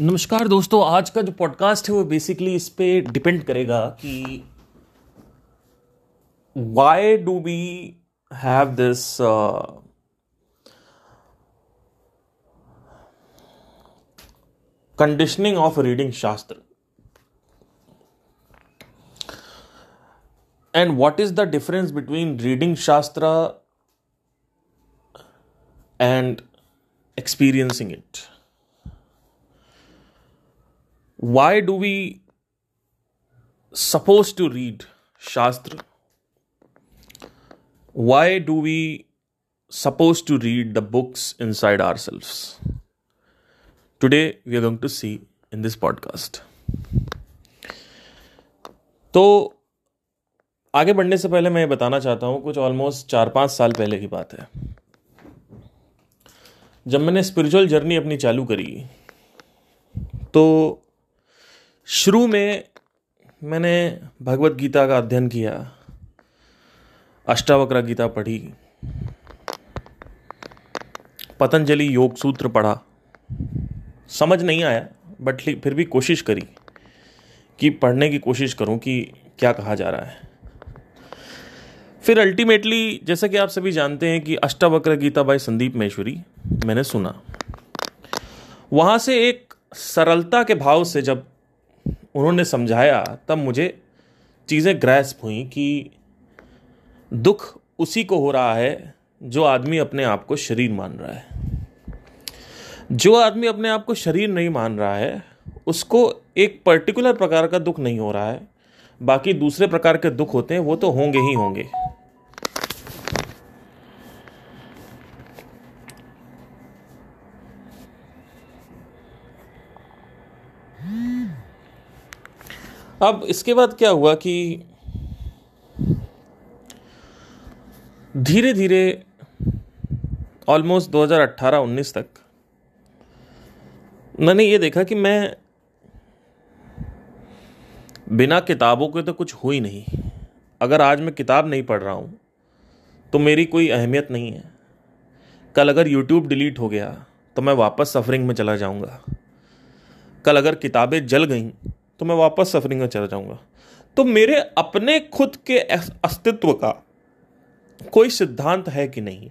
नमस्कार दोस्तों, आज का जो पॉडकास्ट है वो बेसिकली इस पे डिपेंड करेगा कि why do we have this conditioning of reading shastra and what is the difference between reading shastra and experiencing it why do we suppose to read shastra why do we suppose to read the books inside our self today we are going to see in this podcast तो आगे बढ़ने से पहले मैं बताना चाहता हूँ, कुछ ऑलमोस्ट चार पाँच साल पहले की बात है। जब मैंने स्पिरिचुअल जर्नी अपनी चालू करी तो शुरू में मैंने भगवत गीता का अध्ययन किया। अष्टावक्र गीता पढ़ी। पतंजलि योग सूत्र पढ़ा। समझ नहीं आया बट फिर भी कोशिश करी कि पढ़ने की कोशिश करूँ कि क्या कहा जा रहा है। फिर अल्टीमेटली जैसा कि आप सभी जानते हैं कि अष्टावक्र गीता बाई संदीप महेश्वरी मैंने सुना। वहाँ से एक सरलता के भाव से जब उन्होंने समझाया, तब मुझे चीज़ें ग्रैस्प हुई कि दुख उसी को हो रहा है जो आदमी अपने आप को शरीर मान रहा है। जो आदमी अपने आप को शरीर नहीं मान रहा है, उसको एक पर्टिकुलर प्रकार का दुख नहीं हो रहा है। बाकी दूसरे प्रकार के दुख होते हैं, वो तो होंगे ही होंगे। अब इसके बाद क्या हुआ कि धीरे धीरे ऑलमोस्ट 2018-19 तक मैंने ये देखा कि मैं बिना किताबों के तो कुछ हो ही नहीं। अगर आज मैं किताब नहीं पढ़ रहा हूँ तो मेरी कोई अहमियत नहीं है। कल अगर यूट्यूब डिलीट हो गया तो मैं वापस सफरिंग में चला जाऊँगा। कल अगर किताबें जल गईं तो मैं वापस सफरिंग में चला जाऊँगा। तो मेरे अपने खुद के अस्तित्व का कोई सिद्धांत है कि नहीं?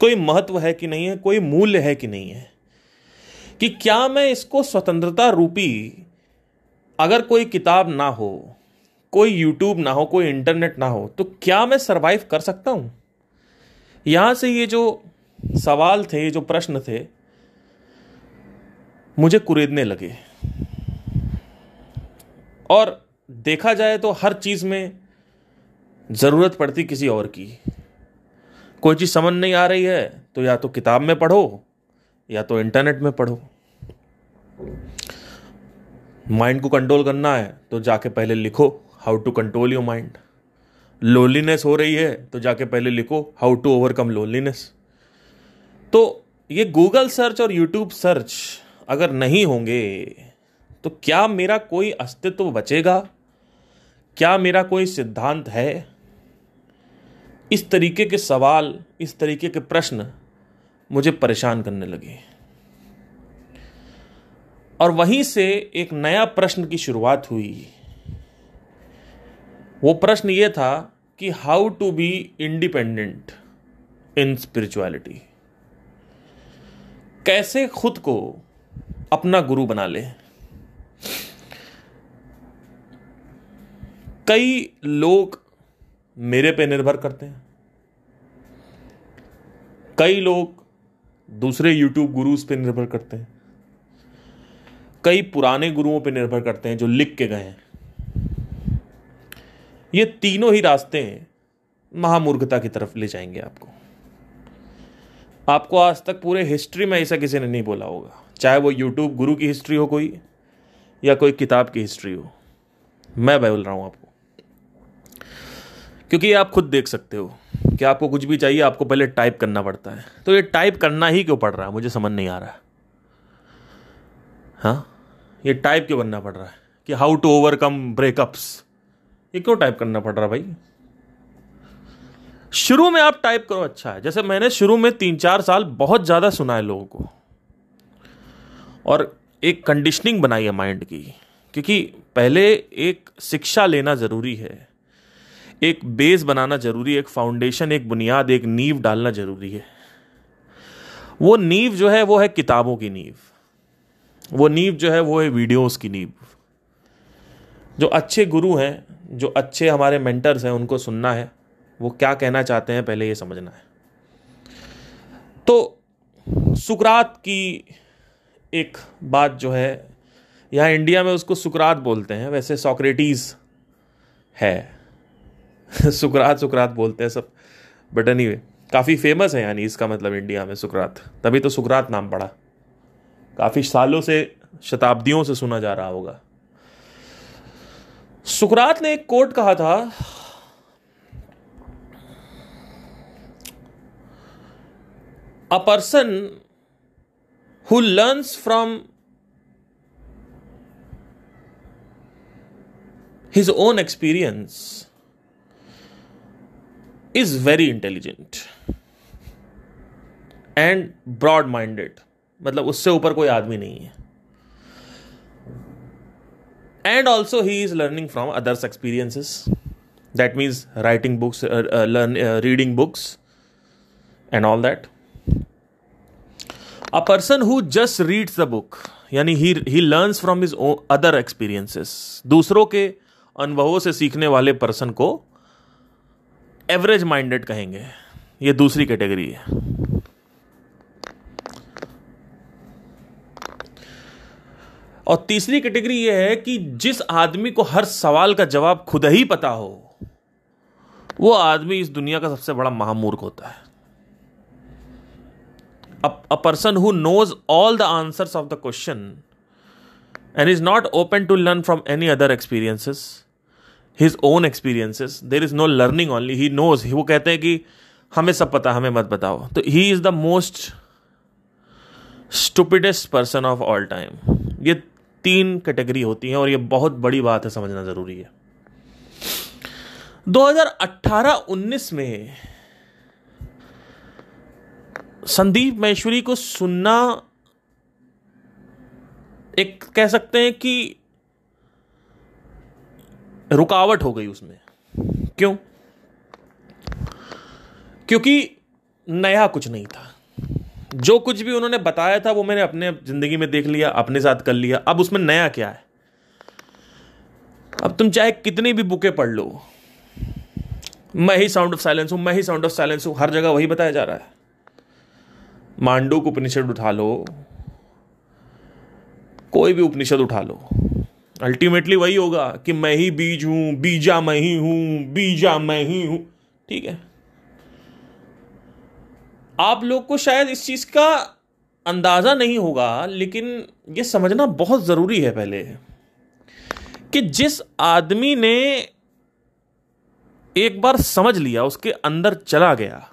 कोई महत्व है कि नहीं है? कोई मूल्य है कि नहीं है? कि क्या मैं इसको स्वतंत्रता रूपी, अगर कोई किताब ना हो, कोई यूट्यूब ना हो, कोई इंटरनेट ना हो तो क्या मैं सरवाइव कर सकता हूँ? यहाँ से ये जो सवाल थे, ये जो प्रश्न थे, मुझे कुरेदने लगे। और देखा जाए तो हर चीज़ में ज़रूरत पड़ती किसी और की। कोई चीज़ समझ नहीं आ रही है तो या तो किताब में पढ़ो, या तो इंटरनेट में पढ़ो। माइंड को कंट्रोल करना है तो जाके पहले लिखो how to control your mind loneliness हो रही है तो जाके पहले लिखो हाउ टू ओवरकम लोनलीनेस तो ये गूगल सर्च और यूट्यूब सर्च अगर नहीं होंगे तो क्या मेरा कोई अस्तित्व बचेगा? क्या मेरा कोई सिद्धांत है? इस तरीके के सवाल, इस तरीके के प्रश्न मुझे परेशान करने लगे। और वहीं से एक नया प्रश्न की शुरुआत हुई। वो प्रश्न ये था कि how to be independent in spirituality कैसे खुद को अपना गुरु बना ले? कई लोग मेरे पे निर्भर करते हैं। कई लोग दूसरे यूट्यूब गुरुज पे निर्भर करते हैं। कई पुराने गुरुओं पे निर्भर करते हैं जो लिख के गए हैं। ये तीनों ही रास्ते महामूर्खता की तरफ़ ले जाएँगे आपको। आपको आज तक पूरे हिस्ट्री में ऐसा किसी ने नहीं बोला होगा। चाहे वो यूट्यूब गुरु की हिस्ट्री हो कोई या कोई किताब की हिस्ट्री हो। मैं बोल रहा हूँ आपको। क्योंकि आप खुद देख सकते हो कि आपको कुछ भी चाहिए, आपको पहले टाइप करना पड़ता है। तो ये टाइप करना ही क्यों पड़ रहा है? मुझे समझ नहीं आ रहा है। हाँ? ये टाइप क्यों करना पड़ रहा है? कि हाउ टू ओवरकम ब्रेकअप्स ये क्यों टाइप करना पड़ रहा है भाई? शुरू में आप टाइप करो अच्छा है। जैसे मैंने शुरू में तीन चार साल बहुत ज़्यादा सुना है लोगों को। और एक कंडीशनिंग बनाई है माइंड की। क्योंकि पहले एक शिक्षा लेना ज़रूरी है। एक बेस बनाना ज़रूरी है, एक फाउंडेशन एक बुनियाद, एक नींव डालना ज़रूरी है। वो नींव जो है, वो है किताबों की नींव। वो नींव जो है, वो है वीडियोस की नींव। जो अच्छे गुरु हैं, जो अच्छे हमारे मेंटर्स हैं, उनको सुनना है, वो क्या कहना चाहते हैं, पहले ये समझना है। तो सुकरात की एक बात जो है, यहाँ इंडिया में उसको सुकरात बोलते हैं, वैसे सॉक्रेटिस है। सुकरात सुकरात बोलते हैं सब। बट एनी काफ़ी फ़ेमस है यानी इसका मतलब इंडिया में सुकरात। तभी तो सुकरात नाम पड़ा। काफ़ी सालों से, शताब्दियों से सुना जा रहा होगा। सुकरात ने एक कोट कहा था a person who learns from his own experience is very intelligent and broad minded मतलब उससे ऊपर कोई आदमी नहीं है। And also he is learning from others experiences that means writing books learn reading books and all that a person who just reads the book यानी he he learns from his other experiences दूसरों के अनुभवों से सीखने वाले person को average minded कहेंगे, ये दूसरी कैटेगरी है। और तीसरी कैटेगरी ये है कि जिस आदमी को हर सवाल का जवाब खुद ही पता हो, वो आदमी इस दुनिया का सबसे बड़ा महामूर्ख होता है। A person who knows all the answers of the question and is not open to learn from any other experiences his own experiences there is no learning only he knows वो कहते हैं कि हमें सब पता, हमें मत बताओ। तो he is the most stupidest person of all time ये तीन कैटेगरी होती हैं और ये बहुत बड़ी बात है, समझना ज़रूरी है। 2018-19 में संदीप महेश्वरी को सुनना एक कह सकते हैं कि रुकावट हो गई उसमें। क्यों? क्योंकि नया कुछ नहीं था। जो कुछ भी उन्होंने बताया था, वो मैंने अपने ज़िंदगी में देख लिया, अपने साथ कर लिया। अब उसमें नया क्या है? अब तुम चाहे कितनी भी बुकें पढ़ लो, मैं ही साउंड ऑफ़ साइलेंस हूँ, मैं ही साउंड ऑफ़ साइलेंस हूँ, हर जगह वही बताया जा रहा है। मांडू को उपनिषद उठा लो, कोई भी उपनिषद उठा लो। अल्टीमेटली वही होगा कि मैं ही बीज हूँ, बीजा मैं ही हूँ, बीजा मैं ही हूँ। ठीक है? आप लोग को शायद इस चीज़ का अंदाज़ा नहीं होगा, लेकिन यह समझना बहुत ज़रूरी है पहले कि जिस आदमी ने एक बार समझ लिया, उसके अंदर चला गया।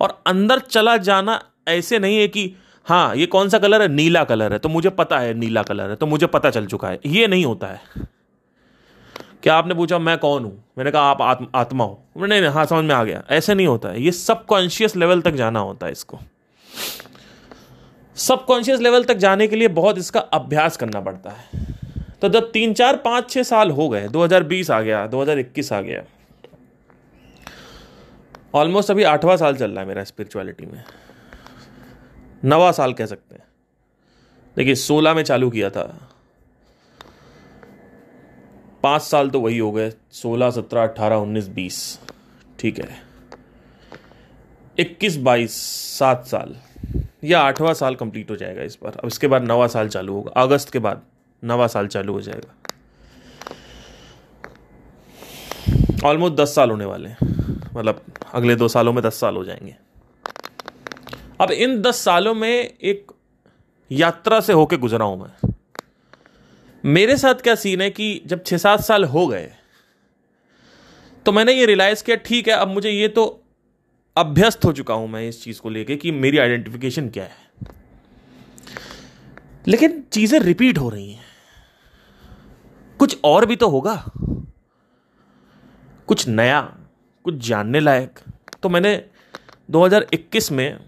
और अंदर चला जाना ऐसे नहीं है कि हाँ ये कौन सा कलर है? नीला कलर है। तो मुझे पता है नीला कलर है। तो मुझे पता चल चुका है। ये नहीं होता है। क्या आपने पूछा मैं कौन हूँ? मैंने कहा आप आत्म, आत्मा हो। नहीं नहीं हाँ समझ में आ गया। ऐसे नहीं होता है। ये सबकॉन्शियस लेवल तक जाना होता है इसको। सबकॉन्शियस लेवल तक जाने के लिए बहुत इसका अभ्यास करना पड़ता है। तो जब तीन चार पाँच छह साल हो गए 2020 आ गया 2021 आ गया ऑलमोस्ट अभी आठवां साल चल रहा है मेरा स्पिरिचुअलिटी में। नवा साल कह सकते हैं। देखिए, सोलह में चालू किया था। पाँच साल तो वही हो गए, सोलह, सत्रह अट्ठारह उन्नीस, बीस। ठीक है। इक्कीस, बाईस, सात साल। या आठवां साल कंप्लीट हो जाएगा इस बार। अब इसके बाद नवा साल चालू होगा। अगस्त के बाद नवा साल चालू हो जाएगा। ऑलमोस्ट दस साल होने वाले हैं। मतलब अगले दो सालों में दस साल हो जाएँगे। अब इन दस सालों में एक यात्रा से होके गुजरा हूँ मैं। मेरे साथ क्या सीन है कि जब छह सात साल हो गए तो मैंने ये रियलाइज़ किया, ठीक है, अब मुझे ये तो अभ्यस्त हो चुका हूँ मैं इस चीज़ को लेके कि मेरी आइडेंटिफिकेशन क्या है. लेकिन चीज़ें रिपीट हो रही हैं। कुछ और भी तो होगा। कुछ नया, कुछ जानने लायक। तो मैंने 2021 में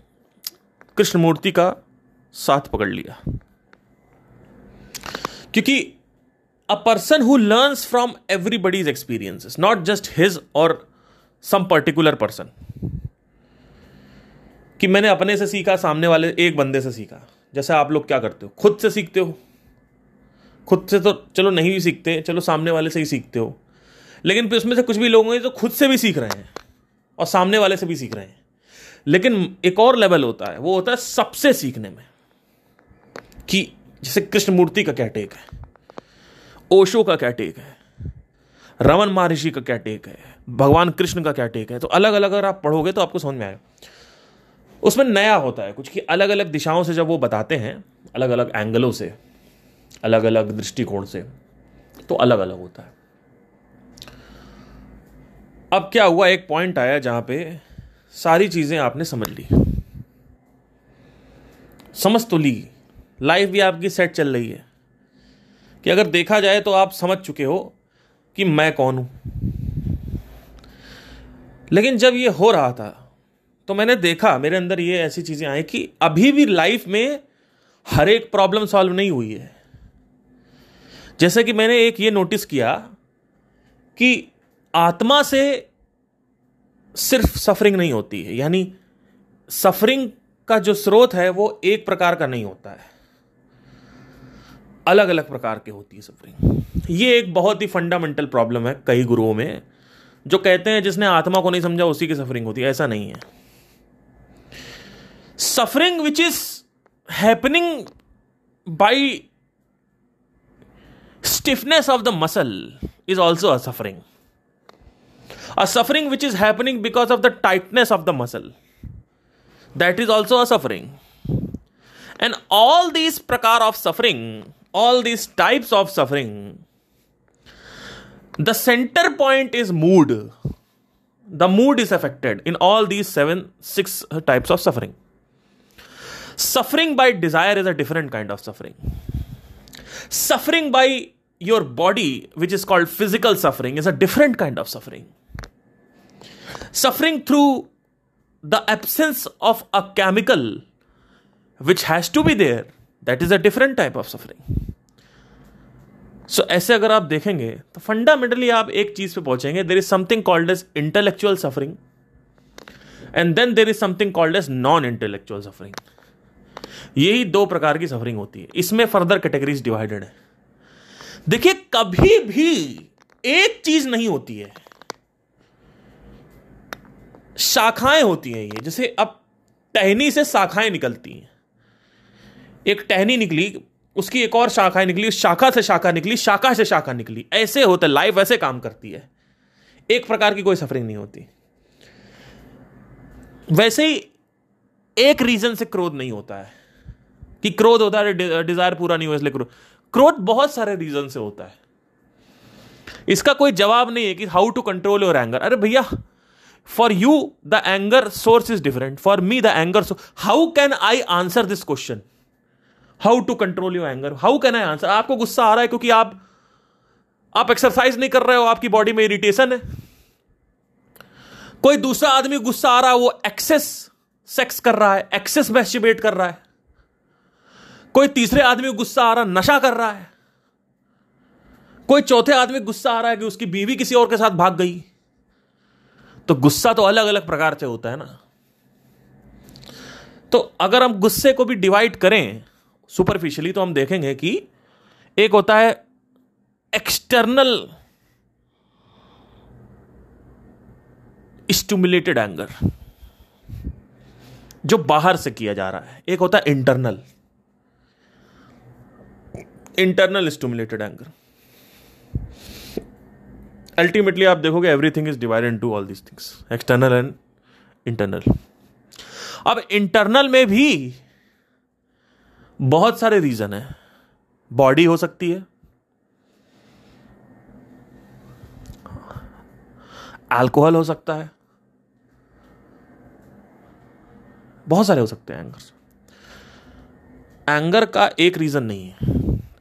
कृष्णमूर्ति का साथ पकड़ लिया। क्योंकि a person who learns from everybody's experiences not just his और सम पर्टिकुलर पर्सन कि मैंने अपने से सीखा, सामने वाले एक बंदे से सीखा। जैसे आप लोग क्या करते हो? खुद से सीखते हो। खुद से तो चलो नहीं भी सीखते, चलो सामने वाले से ही सीखते हो। लेकिन फिर उसमें से कुछ भी लोग हैं जो खुद से भी सीख रहे हैं और सामने वाले से भी सीख रहे हैं। लेकिन एक और लेवल होता है, वो होता है सबसे सीखने में। कि जैसे कृष्ण मूर्ति का क्या टेक है? ओशो का क्या टेक है? रमन महर्षि का क्या टेक है? भगवान कृष्ण का क्या टेक है? तो अलग अलग अगर आप पढ़ोगे तो आपको समझ में आएगा। उसमें नया होता है कुछ कि अलग अलग दिशाओं से जब वो बताते हैं अलग अलग एंगलों से अलग अलग दृष्टिकोण से तो अलग अलग होता है। अब क्या हुआ? एक पॉइंट आया जहाँ पे सारी चीज़ें आपने समझ ली। समझ तो ली। लाइफ भी आपकी सेट चल रही है। कि अगर देखा जाए तो आप समझ चुके हो कि मैं कौन हूँ। लेकिन जब ये हो रहा था तो मैंने देखा, मेरे अंदर ये ऐसी चीज़ें आई कि अभी भी लाइफ में हर एक प्रॉब्लम सॉल्व नहीं हुई है। जैसे कि मैंने एक ये नोटिस किया कि आत्मा से सिर्फ़ सफरिंग नहीं होती है। यानी सफरिंग का जो स्रोत है, वो एक प्रकार का नहीं होता है। अलग अलग प्रकार के होती है सफरिंग ये एक बहुत ही फंडामेंटल प्रॉब्लम है कई गुरुओं में, जो कहते हैं, जिसने आत्मा को नहीं समझा, उसी की सफरिंग होती है। ऐसा नहीं है। Suffering which is happening by stiffness of the muscle is also a suffering. A suffering which is happening because of the tightness of the muscle. That is also a suffering. And all these prakar of suffering, all these types of suffering, the center point is mood. The mood is affected in all these seven, six types of suffering. Suffering by desire is a different kind of suffering Suffering by your body, which is called physical suffering, is a different kind of suffering. Suffering through the absence of a chemical which has to be there, that is a different type of suffering. So ऐसे अगर आप देखेंगे तो fundamentally आप एक चीज़ पे पहुँचेंगे there is something called as intellectual suffering and then there is something called as non intellectual suffering यही दो प्रकार की सफरिंग होती है। इसमें फर्दर कैटेगरीज डिवाइडेड है। देखिए कभी भी एक चीज़ नहीं होती है शाखाएँ होती हैं ये, जैसे अब टहनी से शाखाएँ निकलती हैं। एक टहनी निकली, उसकी एक और शाखाएँ निकली, शाखा से शाखा निकली, शाखा से शाखा निकली। ऐसे होता है लाइफ ऐसे काम करती है। एक प्रकार की कोई सफरिंग नहीं होती। वैसे ही एक रीजन से क्रोध नहीं होता है, कि क्रोध होता है डिज़ायर पूरा नहीं हुआ इसलिए क्रोध। क्रोध बहुत सारे रीजन से होता है। इसका कोई जवाब नहीं है कि how to control your anger अरे भैया for you the anger source is different for me the anger how can I answer this question how to control your anger how can I answer आपको गुस्सा आ रहा है क्योंकि आप आप exercise नहीं कर रहे हो, आपकी बॉडी में इरिटेशन है। कोई दूसरा आदमी गुस्सा आ रहा है, वो एक्सेस सेक्स कर रहा है एक्सेस मैस्टिबेट कर रहा है। कोई तीसरे आदमी गुस्सा आ रहा नशा कर रहा है। कोई चौथे आदमी गुस्सा आ रहा है कि उसकी बीवी किसी और के साथ भाग गई। तो गुस्सा तो अलग अलग प्रकार से होता है ना। तो अगर हम गुस्से को भी डिवाइड करें सुपरफिशियली तो हम देखेंगे कि एक होता है एक्सटर्नल स्टिमुलेटेड एंगर जो बाहर से किया जा रहा है। एक होता है internal internal stimulated anger ultimately आप देखोगे everything is divide into all these things external and internal अब इंटरनल में भी बहुत सारे रीजन है. बॉडी हो सकती है. अल्कोहल हो सकता है. बहुत सारे हो सकते हैं एंगर एंगर का एक रीजन नहीं है.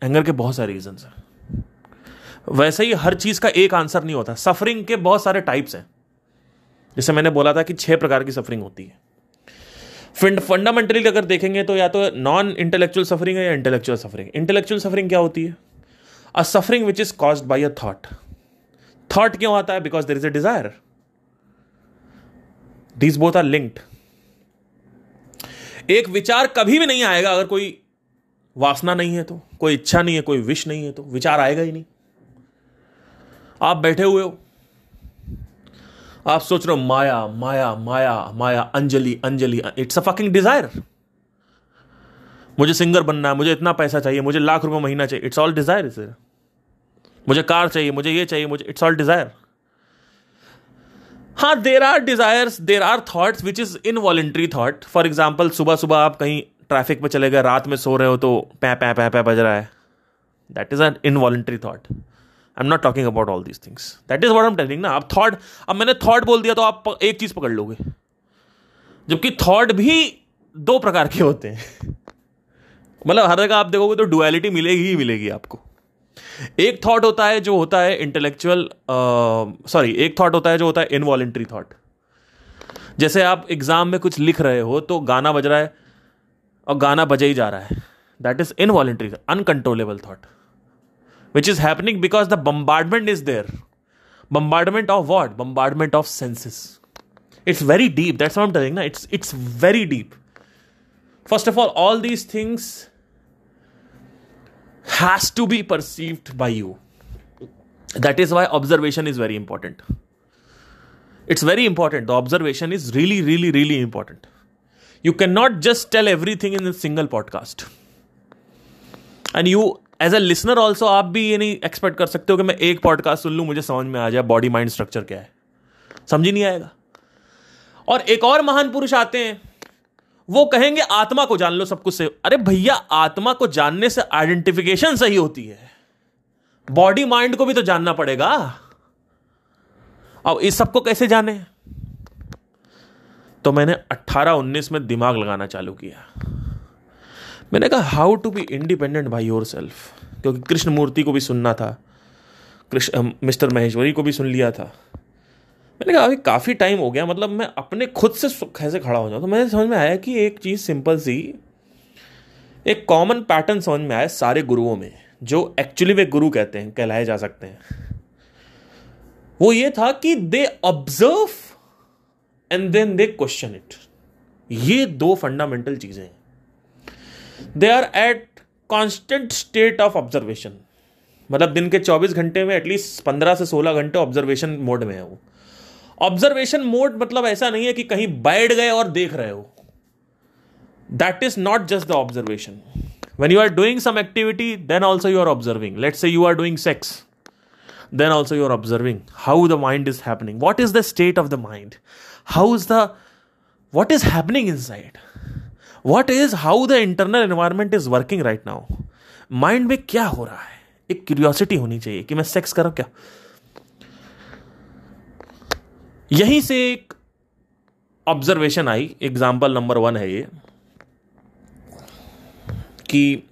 एंगर के बहुत सारे रीजन हैं. वैसे ही हर चीज़ का एक आंसर नहीं होता। सफरिंग के बहुत सारे टाइप्स हैं। जैसे मैंने बोला था कि छह प्रकार की सफरिंग होती है। फंडामेंटली अगर देखेंगे तो या तो नॉन इंटेलेक्चुअल सफरिंग है या इंटेलेक्चुअल सफरिंग इंटेलेक्चुअल सफरिंग क्या होती है? A suffering which is cause by a thought thought क्यों आता है? Because there is a desire these both are linked एक विचार कभी भी नहीं आएगा अगर कोई वासना नहीं है तो कोई इच्छा नहीं है, कोई विश नहीं है तो। विचार आएगा ही नहीं। आप बैठे हुए हो? आप सोच रहे हो, Maya Maya Maya Maya, Anjali Anjali it's a fucking desire मुझे सिंगर बनना है, मुझे इतना पैसा चाहिए, मुझे लाख रुपए महीना चाहिए इट्स ऑल डिज़ायर इज़ मुझे कार चाहिए, मुझे ये चाहिए, मुझे इट्स ऑल डिज़ायर हाँ there are desires there are thoughts which is involuntary thought for example सुबह सुबह आप कहीं ट्रैफ़िक में चले गए, रात में सो रहे हो तो पै पै पै पै बज रहा है. That is an involuntary thought I am not talking about all these things that is what am telling ना आप थॉट अब मैंने थॉट बोल दिया तो आप एक चीज़ पकड़ लोगे। जबकि थॉट भी दो प्रकार के होते हैं। मतलब हर जगह आप देखोगे तो डुअलिटी मिलेगी ही मिलेगी आपको। एक थॉट होता है जो होता है इंटेलेक्चुअल सॉरी एक थॉट होता है जो होता है इनवॉलेंट्री थॉट जैसे आप एग्ज़ाम में कुछ लिख रहे हो तो गाना बज रहा है और गाना बजे ही जा रहा है। That is involuntary uncontrollable thought which is happening because the bombardment is there. Bombardment of what? Bombardment of senses. It's very deep. That's what I'm telling you. It's it's very deep. First of all, all these things has to be perceived by you. That is why observation is very important. It's very important. The observation is really, really, really important. You cannot just tell everything in a single podcast. And you as a listener also आप भी ये नहीं expect कर सकते हो कि मैं एक पॉडकास्ट सुन लूँ, मुझे समझ में आ जाए बॉडी माइंड स्ट्रक्चर क्या है। समझ नहीं आएगा। और एक और महान पुरुष आते हैं, वो कहेंगे आत्मा को जान लो सब कुछ से। अरे भैया, आत्मा को जानने से आइडेंटिफिकेशन सही होती है। बॉडी माइंड को भी तो जानना पड़ेगा। अब इस सबको कैसे जाने? तो मैंने 18-19 में दिमाग लगाना चालू किया। मैंने कहा how to be independent by yourself क्योंकि कृष्ण मूर्ति को भी सुनना था, कृष्ण मिस्टर महेश्वरी को भी सुन लिया था। मैंने कहा, अभी काफ़ी टाइम हो गया मतलब मैं अपने खुद से कैसे खड़ा हो जाऊँ? तो मैंने समझ में आया कि एक चीज़ सिंपल सी, एक कॉमन पैटर्न समझ में आया सारे गुरुओं में, जो एक्चुअली वे गुरु कहते हैं, कहलाए जा सकते हैं। वो ये था कि they observe and then they question it ये दो फंडामेंटल चीज़ें हैं। They are at constant state of observation मतलब दिन के 24 घंटे में एटलीस्ट 15 से 16 घंटे ऑब्जर्वेशन मोड में है वो। ऑब्जर्वेशन मोड मतलब ऐसा नहीं है कि कहीं बैठ गए और देख रहे हो। That is not just the observation when you are doing some activity then also you are observing let say you are doing sex then also you are observing how the mind is happening what is the state of the mind how is the what is happening inside what is how the internal environment is working right now mind में क्या हो रहा है? एक curiosity होनी चाहिए कि मैं सेक्स करूँ क्या? यहीं से एक observation I example number one है ये, कि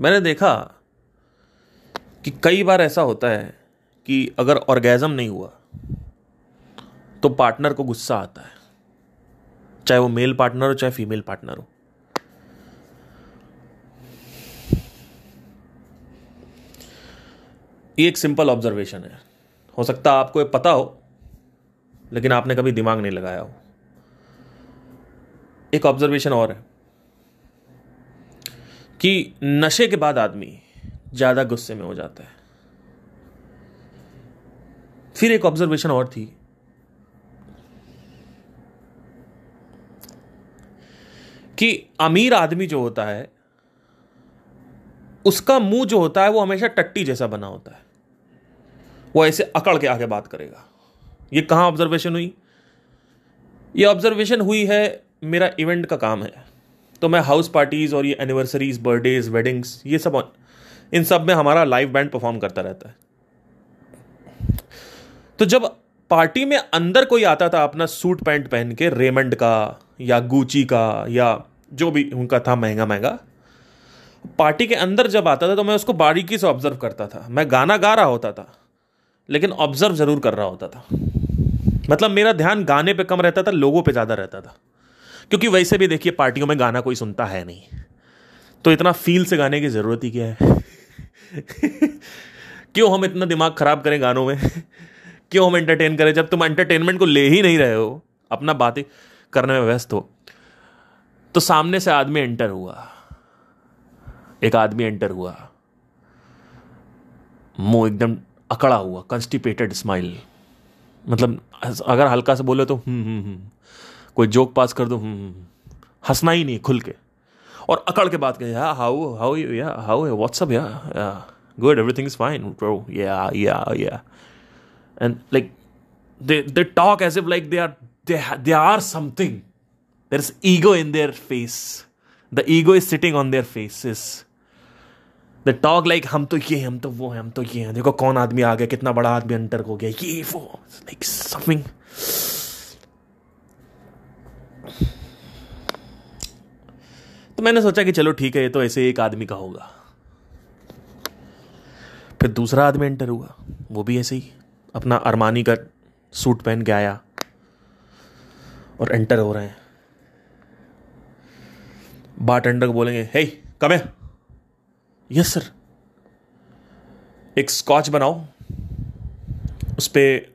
मैंने देखा कि कई बार ऐसा होता है कि अगर ऑर्गेजम नहीं हुआ तो पार्टनर को गुस्सा आता है। चाहे वो मेल पार्टनर हो, चाहे फीमेल पार्टनर हो। ये एक सिंपल ऑब्जर्वेशन है। हो सकता है आपको ये पता हो, लेकिन आपने कभी दिमाग नहीं लगाया हो। एक ऑब्जर्वेशन और है। कि नशे के बाद आदमी ज़्यादा गुस्से में हो जाता है। फिर एक ऑब्जर्वेशन और थी। कि अमीर आदमी जो होता है, उसका मुँह जो होता है, वो हमेशा टट्टी जैसा बना होता है। वो ऐसे अकड़ के आगे बात करेगा। ये कहाँ ऑब्जर्वेशन हुई? ये ऑब्जर्वेशन हुई है मेरा इवेंट का काम है। तो मैं हाउस पार्टीज़ और ये एनिवर्सरीज बर्थडेज वेडिंग्स ये सब इन सब में हमारा लाइव बैंड परफॉर्म करता रहता है। तो जब पार्टी में अंदर कोई आता था अपना सूट पैंट पहन के रेमंड का या गुची का या जो भी उनका था महँगा महँगा पार्टी के अंदर जब आता था तो मैं उसको बारीकी से ऑब्ज़र्व करता था। मैं गाना गा रहा होता था, लेकिन ऑब्ज़र्व ज़रूर कर रहा होता था। मतलब मेरा ध्यान गाने पे कम रहता था, लोगों पे ज़्यादा रहता था। क्योंकि वैसे भी देखिए, पार्टियों में गाना कोई सुनता है नहीं। तो इतना फील से गाने की ज़रूरत ही क्या है? क्यों हम इतना दिमाग खराब करें गानों में? क्यों हम एंटरटेन करें? जब तुम एंटरटेनमेंट को ले ही नहीं रहे हो, अपना बातें करने में व्यस्त हो। तो सामने से आदमी एंटर हुआ। एक आदमी एंटर हुआ। मुँह एकदम अकड़ा हुआ कंस्टिपेटेड स्माइल मतलब अगर हल्का से बोले तो हम्म हम्म हम्म। कोई जोक पास कर दो? हम्म, हम्म, हम्म। हंसना ही नहीं खुल के। और अकड़ के बात करें या हाउ हाउ यू या हाउ व्हाट्सअप या good everything is fine bro या या या and like they they talk as if like they are they they are something. There is ego in their face. The ego is sitting on their faces. The talk like हम तो ये हम तो वो हैं हम तो ये हैं. देखो कौन आदमी आ गया कितना बड़ा आदमी अंटर हो गया। ये वो लाइक समथिंग तो मैंने सोचा कि चलो ठीक है, ये तो ऐसे एक आदमी का होगा। फिर दूसरा आदमी एंटर हुआ, वो भी ऐसे ही, अपना अरमानी का सूट पहन के आया और एंटर हो रहे हैं। बाट एंडर को बोलेंगे हे कम यस सर एक स्कॉच बनाओ, उस पर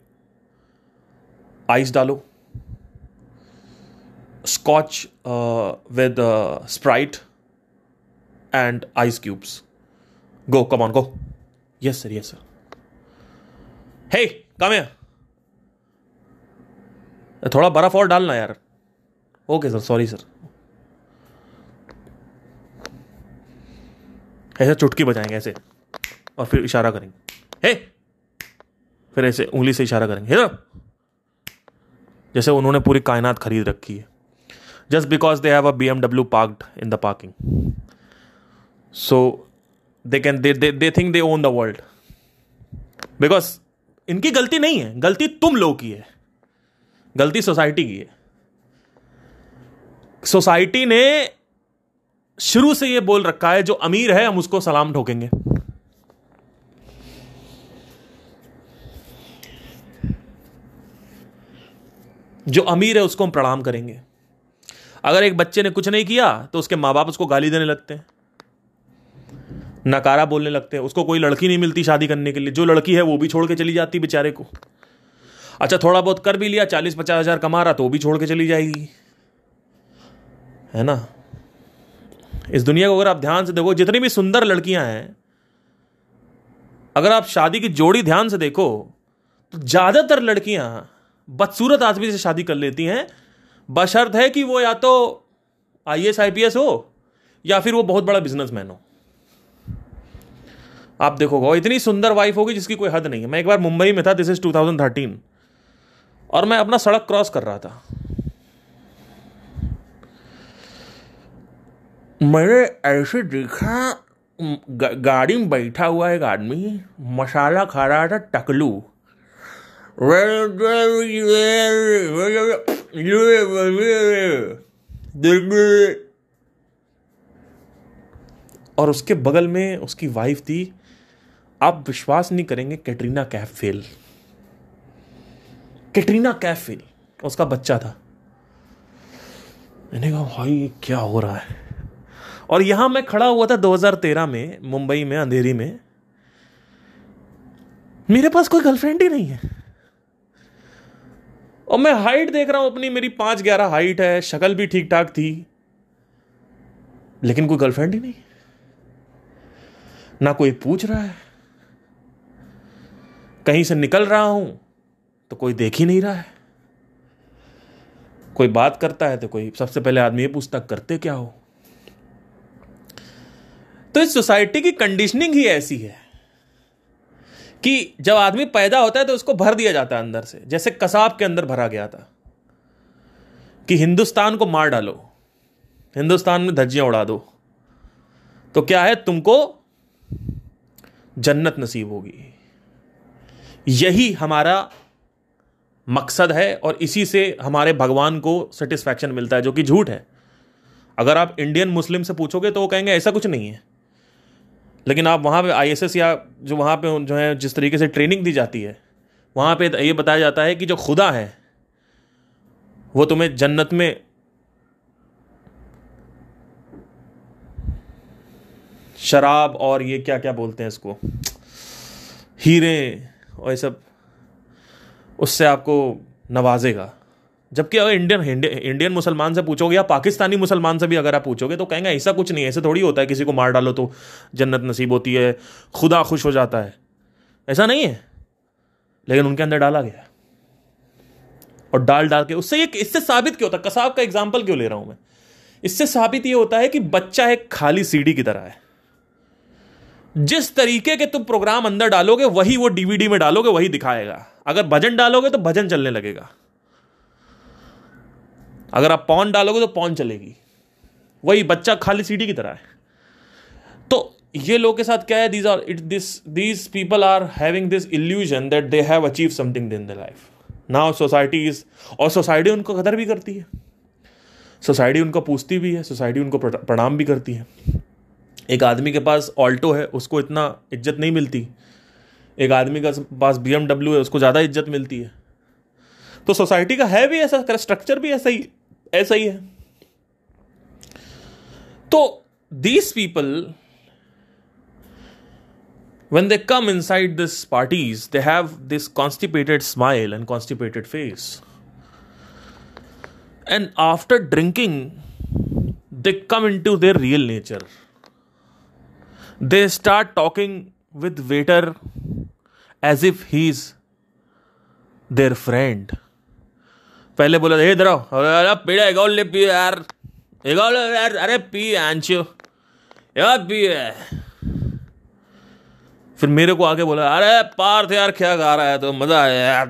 आइस डालो। Scotch with sprite and ice cubes go come on go yes sir yes sir hey come है थोड़ा बर्फ़ और डालना यार। ओके सर सॉरी सर ऐसे चुटकी बजाएँगे, ऐसे। और फिर इशारा करेंगे। हे फिर ऐसे उंगली से इशारा करेंगे। हे जैसे उन्होंने पूरी कायनात खरीद रखी है। Just because they have a B M W parked in the parking so they can they they think they own the world because इनकी गलती नहीं है। गलती तुम लोग की है। गलती सोसाइटी की है। सोसाइटी ने शुरू से ये बोल रखा है, जो अमीर है, हम उसको सलाम ठोकेंगे। जो अमीर है, उसको हम प्रणाम करेंगे। अगर एक बच्चे ने कुछ नहीं किया तो उसके माँ बाप उसको गाली देने लगते हैं। नकारा बोलने लगते हैं। उसको कोई लड़की नहीं मिलती शादी करने के लिए। जो लड़की है, वो भी छोड़ के चली जाती बेचारे को। अच्छा थोड़ा बहुत कर भी लिया चालीस पचास हज़ार कमा रहा तो वो भी छोड़ के चली जाएगी। है ना? इस दुनिया को अगर आप ध्यान से देखो, जितनी भी सुंदर लड़कियाँ हैं, अगर आप शादी की जोड़ी ध्यान से देखो तो ज़्यादातर लड़कियाँ बदसूरत आदमी से शादी कर लेती हैं बशर्त है कि वो या तो I S I P S हो, या फिर वो बहुत बड़ा बिजनेसमैन हो। आप देखोगे इतनी सुंदर वाइफ होगी जिसकी कोई हद नहीं है। मैं एक बार मुंबई में था दिस इज़ 2013 और मैं अपना सड़क क्रॉस कर रहा था। मैंने ऐसे देखा गाड़ी में बैठा हुआ एक आदमी, मसाला खा रहा था टकलू। और उसके बगल में उसकी वाइफ थी। आप विश्वास नहीं करेंगे, Katrina Kaif fail Katrina Kaif fail उसका बच्चा था। मैंने कहा, भाई क्या हो रहा है? और यहाँ मैं खड़ा हुआ था 2013 में, मुंबई में, अंधेरी में। मेरे पास कोई गर्लफ्रेंड ही नहीं है। और मैं हाइट देख रहा हूँ अपनी, मेरी पाँच ग्यारह हाइट है, शक्ल भी ठीक ठाक थी। लेकिन कोई गर्लफ्रेंड ही नहीं। ना कोई पूछ रहा है। कहीं से निकल रहा हूँ तो कोई देख ही नहीं रहा है। कोई बात करता है तो कोई सबसे पहले आदमी ये पूछता, करते क्या हो? तो इस सोसाइटी की कंडीशनिंग ही ऐसी है। कि जब आदमी पैदा होता है तो उसको भर दिया जाता है अंदर से, जैसे कसाब के अंदर भरा गया था, कि हिंदुस्तान को मार डालो, हिंदुस्तान में धज्जियाँ उड़ा दो तो क्या है, तुमको जन्नत नसीब होगी। यही हमारा मकसद है और इसी से हमारे भगवान को सेटिस्फैक्शन मिलता है, जो कि झूठ है। अगर आप इंडियन मुस्लिम से पूछोगे तो वो कहेंगे, ऐसा कुछ नहीं है। लेकिन आप वहाँ पे आईएसएस या जो वहाँ पे जो है, जिस तरीके से ट्रेनिंग दी जाती है, वहाँ पे ये बताया जाता है कि जो खुदा है, वो तुम्हें जन्नत में शराब और ये क्या क्या बोलते हैं इसको? हीरे और ये सब, उससे आपको नवाजेगा। जबकि अगर इंडियन इंडियन मुसलमान से पूछोगे या पाकिस्तानी मुसलमान से भी अगर आप पूछोगे तो कहेंगे, ऐसा कुछ नहीं ऐसे थोड़ी होता है, किसी को मार डालो तो जन्नत नसीब होती है, खुदा खुश हो जाता है। ऐसा नहीं है। लेकिन उनके अंदर डाला गया और डाल डाल के, उससे ये, इससे साबित क्यों होता है? कसाब का एग्ज़ाम्पल क्यों ले रहा हूँ मैं? इससे साबित ये होता है कि बच्चा एक खाली सीडी की तरह है। जिस तरीके के तुम प्रोग्राम अंदर डालोगे, वही वो डीवीडी में डालोगे, वही दिखाएगा। अगर भजन डालोगे तो भजन चलने लगेगा। अगर आप पॉन डालोगे तो पॉन चलेगी। वही बच्चा खाली सीडी की तरह है। तो ये लोग के साथ क्या है? These are it this these people are having this illusion that they have achieve something in the life now society is और सोसाइटी उनको कदर भी करती है। सोसाइटी उनको पूछती भी है सोसाइटी उनको प्रणाम भी करती है। एक आदमी के पास ऑल्टो है, उसको इतना इज़्ज़त नहीं मिलती। एक आदमी का पास बी है, उसको ज़्यादा इज़्ज़त मिलती है। तो सोसाइटी का है भी ऐसा स्ट्रक्चर भी ऐसा ही। ऐसा ही है तो these people when they come inside these parties they have this constipated smile and constipated face and after drinking they come into their real nature they start talking with waiter as if he's their friend पहले बोला हे इधर अरे पीड़ा, एक ले P यार। एक यार। अरे पी आंचो। यार पी फिर मेरे को आके बोला, अरे पार्थ यार, क्या गा रहा है तो? मज़ा आया यार।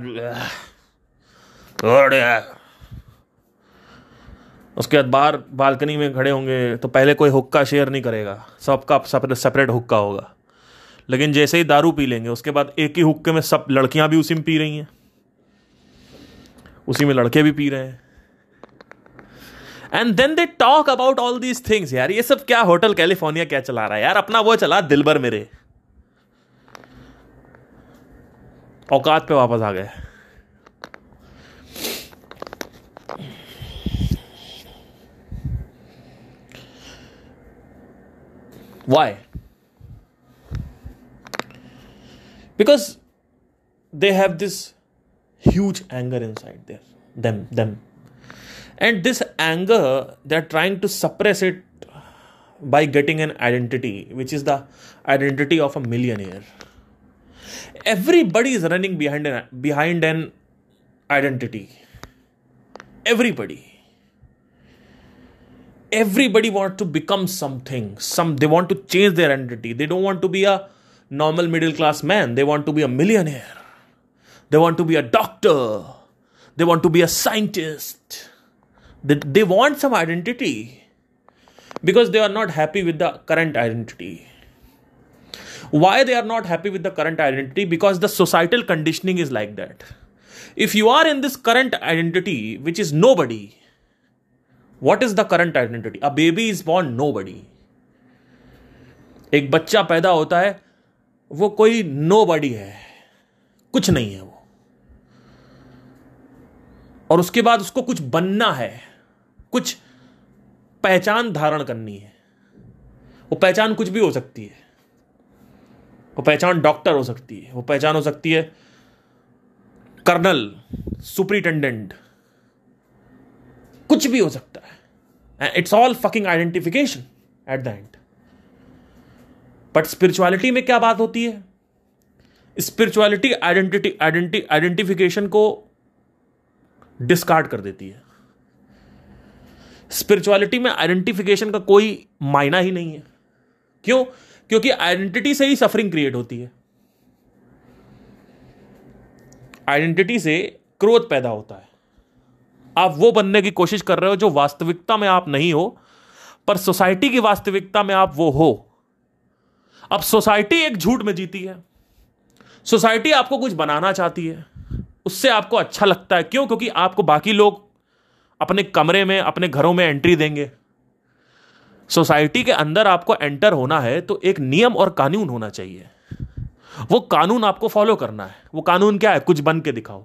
उसके बाद बाहर बालकनी में खड़े होंगे तो पहले कोई हुक्का शेयर नहीं करेगा। सबका सेपरेट हुक्का होगा। लेकिन जैसे ही दारू पी लेंगे, उसके बाद एक ही हुक्के में सब लड़कियाँ भी उसी में पी रही हैं। उसी में लड़के भी पी रहे हैं। And then they talk about all these things यार, ये सब क्या होटल कैलिफ़ोर्निया क्या चला रहा है? यार, अपना वो चला, दिलबर मेरे। औकात पे वापस आ गए। Why? Because they have this huge anger inside there them them. And this anger they're trying to suppress it by getting an identity which is the identity of a millionaire. Everybody is running behind an, behind an identity. Everybody. Everybody want to become something. Some they want to change their identity. They don't want to be a normal middle class man. They want to be a millionaire they want to be a doctor. They want to be a scientist. They, they want some identity because they are not happy with the current identity. Why they are not happy with the current identity? Because the societal conditioning is like that. If you are in this current identity, which is nobody, what is the current identity? A baby is born nobody. एक बच्चा पैदा होता है वो कोई no बडी है कुछ नहीं है वो और उसके बाद उसको कुछ बनना है, कुछ पहचान धारण करनी है। वो पहचान कुछ भी हो सकती है। वो पहचान डॉक्टर हो सकती है, वो पहचान हो सकती है कर्नल, सुपरिटेंडेंट, कुछ भी हो सकता है। It's all fucking identification at the end but spirituality में क्या बात होती है? स्पिरिचुअलिटी आइडेंटिटी आइडेंटी आइडेंटिफिकेशन को डिस्कार्ड कर देती है। स्पिरिचुअलिटी में आइडेंटिफिकेशन का कोई मायना ही नहीं है। क्यों? क्योंकि आइडेंटिटी से ही सफरिंग क्रिएट होती है। आइडेंटिटी से क्रोध पैदा होता है। आप वो बनने की कोशिश कर रहे हो जो वास्तविकता में आप नहीं हो, पर सोसाइटी की वास्तविकता में आप वो हो। अब सोसाइटी एक झूठ में जीती है। सोसाइटी आपको कुछ बनाना चाहती है। उससे आपको अच्छा लगता है। क्यों? क्योंकि आपको बाकी लोग अपने कमरे में, अपने घरों में एंट्री देंगे। सोसाइटी के अंदर आपको एंटर होना है तो एक नियम और कानून होना चाहिए। वो कानून आपको फॉलो करना है। वो कानून क्या है? कुछ बन के दिखाओ।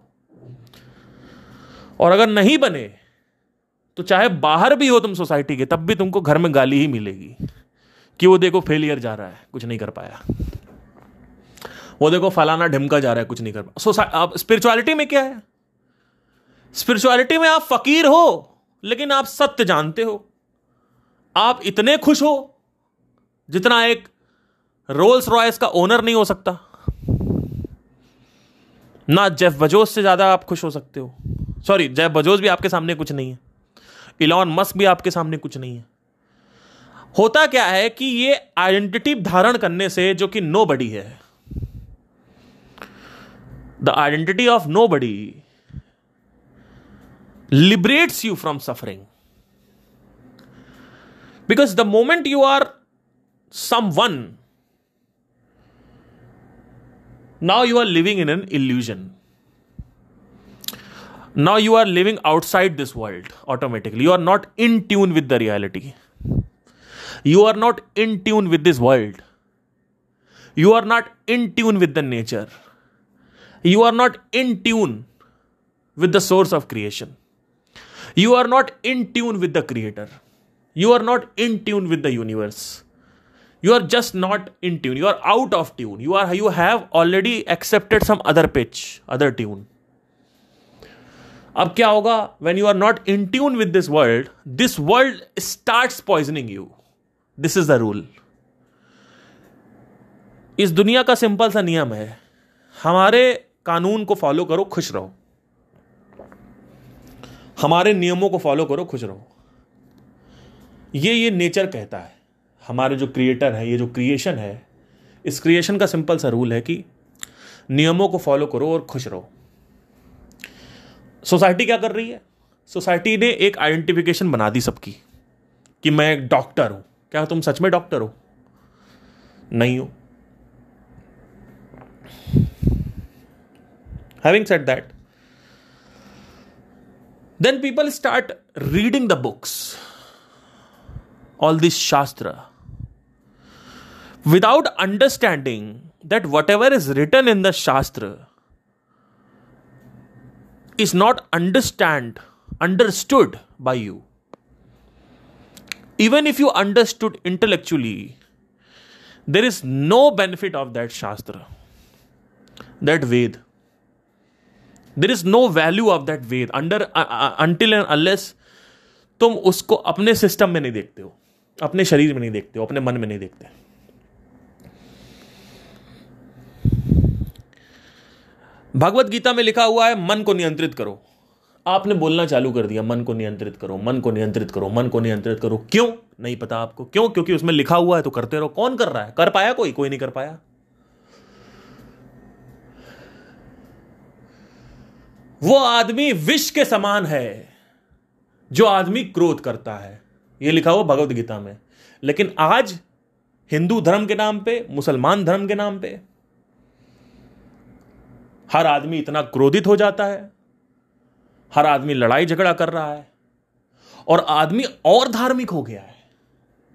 और अगर नहीं बने तो चाहे बाहर भी हो तुम सोसाइटी के, तब भी तुमको घर में गाली ही मिलेगी कि वो देखो फेलियर जा रहा है, कुछ नहीं कर पाया। वो देखो फलाना ढिमका जा रहा है, कुछ नहीं कर पा सो आप स्पिरिचुअलिटी में क्या है? स्पिरिचुअलिटी में आप फकीर हो, लेकिन आप सत्य जानते हो। आप इतने खुश हो, जितना एक रोल्स रॉयस का ओनर नहीं हो सकता। ना जेफ बजोस से ज़्यादा आप खुश हो सकते हो। सॉरी जेफ बजोस भी आपके सामने कुछ नहीं है। इलॉन मस्क भी आपके सामने कुछ नहीं है। होता क्या है कि ये आइडेंटिटी धारण करने से जो कि नो बडी है। the identity of nobody liberates you from suffering. Because the moment you are someone, now you are living in an illusion. Now you are living outside this world automatically. You are not in tune with the reality. You are not in tune with this world. You are not in tune with the nature. You are not in tune with the source of creation you are not in tune with the creator you are not in tune with the universe you are just not in tune you are out of tune you are you have already accepted some other pitch other tune अब क्या होगा? When you are not in tune with this world this world start poisoning you this is the rule इस दुनिया का simple सा नियम है, हमारे कानून को फॉलो करो, खुश रहो। हमारे नियमों को फॉलो करो, खुश रहो। ये ये नेचर कहता है, हमारे जो क्रिएटर है, ये जो क्रिएशन है, इस क्रिएशन का सिंपल सा रूल है कि नियमों को फॉलो करो और खुश रहो। सोसाइटी क्या कर रही है? सोसाइटी ने एक आइडेंटिफिकेशन बना दी सबकी कि मैं एक डॉक्टर हूँ। क्या तुम सच में डॉक्टर हो? नहीं हो। Having said that, then people start reading the books, all this Shastra, without understanding that whatever is written in the Shastra is not understand understood by you even if you understood intellectually there is no benefit of that shastra that Veda. There is no value of that Veda under until and unless तुम उसको अपने system में नहीं देखते हो, अपने शरीर में नहीं देखते हो, अपने मन में नहीं देखते। भगवत गीता में लिखा हुआ है, मन को नियंत्रित करो। आपने बोलना चालू कर दिया, मन को नियंत्रित करो, मन को नियंत्रित करो, मन को नियंत्रित करो। क्यों? नहीं पता आपको। क्यों? क्योंकि उसमें लिखा हुआ है तो करते रहो। कौन कर रहा है? कर पाया कोई? कोई नहीं कर पाया। वो आदमी विष के समान है, जो आदमी क्रोध करता है। यह लिखा हुआ भगवत गीता में। लेकिन आज हिंदू धर्म के नाम पे, मुसलमान धर्म के नाम पे, हर आदमी इतना क्रोधित हो जाता है, हर आदमी लड़ाई झगड़ा कर रहा है, और आदमी और धार्मिक हो गया है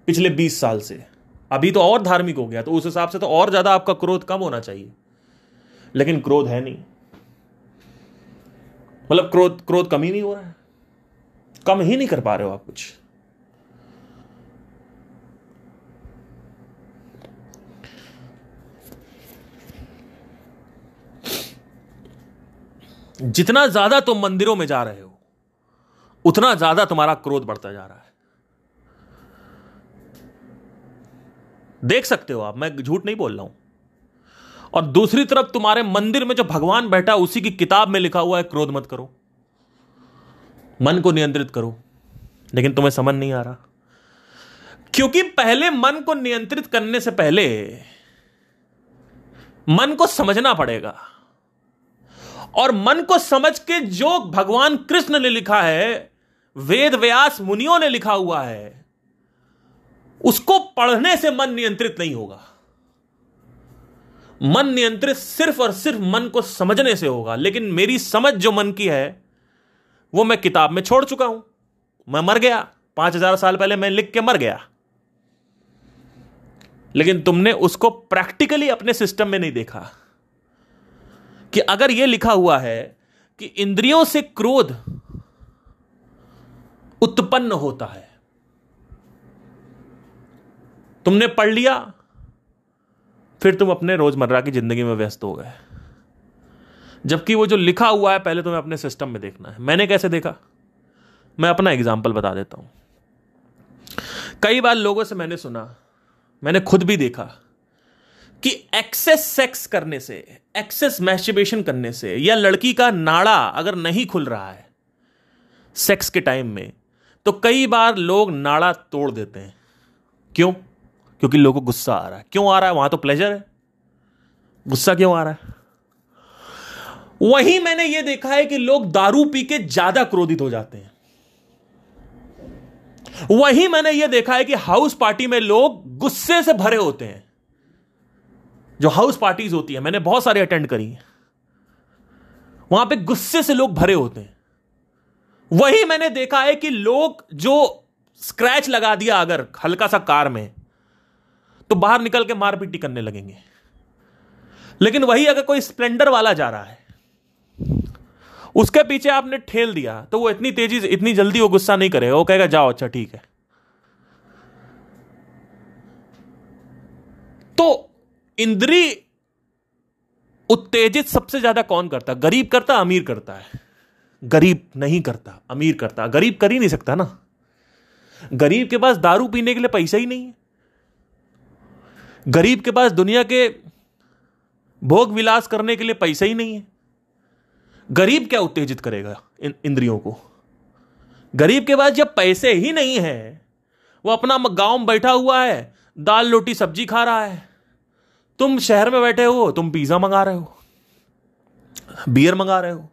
पिछले बीस साल से। अभी तो और धार्मिक हो गया तो उस हिसाब से तो और ज़्यादा आपका क्रोध कम होना चाहिए। लेकिन क्रोध है नहीं। मतलब क्रोध क्रोध कम ही नहीं हो रहा है। कम ही नहीं कर पा रहे हो आप कुछ। जितना ज़्यादा तुम मंदिरों में जा रहे हो, उतना ज़्यादा तुम्हारा क्रोध बढ़ता जा रहा है। देख सकते हो आप, मैं झूठ नहीं बोल रहा हूँ। और दूसरी तरफ़ तुम्हारे मंदिर में जो भगवान बैठा उसी की किताब में लिखा हुआ है, क्रोध मत करो। मन को नियंत्रित करो, लेकिन तुम्हें समझ नहीं आ रहा। क्योंकि पहले मन को नियंत्रित करने से पहले मन को समझना पड़ेगा। और मन को समझ के जो भगवान कृष्ण ने लिखा है, वेद व्यास मुनियों ने लिखा हुआ है, उसको पढ़ने से मन नियंत्रित नहीं होगा। मन नियंत्रित सिर्फ़ और सिर्फ़ मन को समझने से होगा, लेकिन मेरी समझ जो मन की है, वो मैं किताब में छोड़ चुका हूँ। मैं मर गया। पाँच हज़ार साल पहले मैं लिख के मर गया। लेकिन तुमने उसको प्रैक्टिकली अपने सिस्टम में नहीं देखा कि अगर यह लिखा हुआ है कि इंद्रियों से क्रोध उत्पन्न होता है। तुमने पढ़ लिया फिर तुम अपने रोज़मर्रा की ज़िंदगी में व्यस्त हो गए। जबकि वो जो लिखा हुआ है, पहले तुम्हें अपने सिस्टम में देखना है। मैंने कैसे देखा? मैं अपना एग्ज़ाम्पल बता देता हूँ। कई बार लोगों से मैंने सुना, मैंने खुद भी देखा कि एक्सेस सेक्स करने से एक्सेस मैस्टिबेशन करने से या लड़की का नाड़ा अगर नहीं खुल रहा है सेक्स के टाइम में तो कई बार लोग नाड़ा तोड़ देते हैं। क्यों? क्योंकि लोगों को गुस्सा आ रहा है। क्यों आ रहा है? वहाँ तो प्लेजर है। गुस्सा क्यों आ रहा है? वहीं मैंने यह देखा है कि लोग दारू पी के ज़्यादा क्रोधित हो जाते हैं। वहीं मैंने यह देखा है कि हाउस पार्टी में लोग गुस्से से भरे होते हैं। जो हाउस पार्टीज़ होती है, मैंने बहुत सारे अटेंड करी हैं। वहाँ पे गुस्से से लोग भरे होते हैं। वही मैंने देखा है कि लोग जो स्क्रैच लगा दिया अगर, हल्का सा कार में तो बाहर निकल के मारपीटी करने लगेंगे। लेकिन वही अगर कोई स्प्लेंडर वाला जा रहा है, उसके पीछे आपने ठेल दिया तो वो इतनी तेज़ी से, इतनी जल्दी वो गुस्सा नहीं करेगा। वो कहेगा, जाओ अच्छा ठीक है। तो इंद्री उत्तेजित सबसे ज़्यादा कौन करता? गरीब करता, अमीर करता है। गरीब नहीं करता, अमीर करता। गरीब कर ही नहीं सकता ना। गरीब के पास दारू पीने के लिए पैसा ही नहीं है। गरीब के पास दुनिया के भोग विलास करने के लिए पैसा ही नहीं है। गरीब क्या उत्तेजित करेगा इन, इंद्रियों को? गरीब के पास जब पैसे ही नहीं है, वो अपना गाँव में बैठा हुआ है, दाल रोटी सब्ज़ी खा रहा है। तुम शहर में बैठे हो, तुम पिज्जा मंगा रहे हो बियर मंगा रहे हो।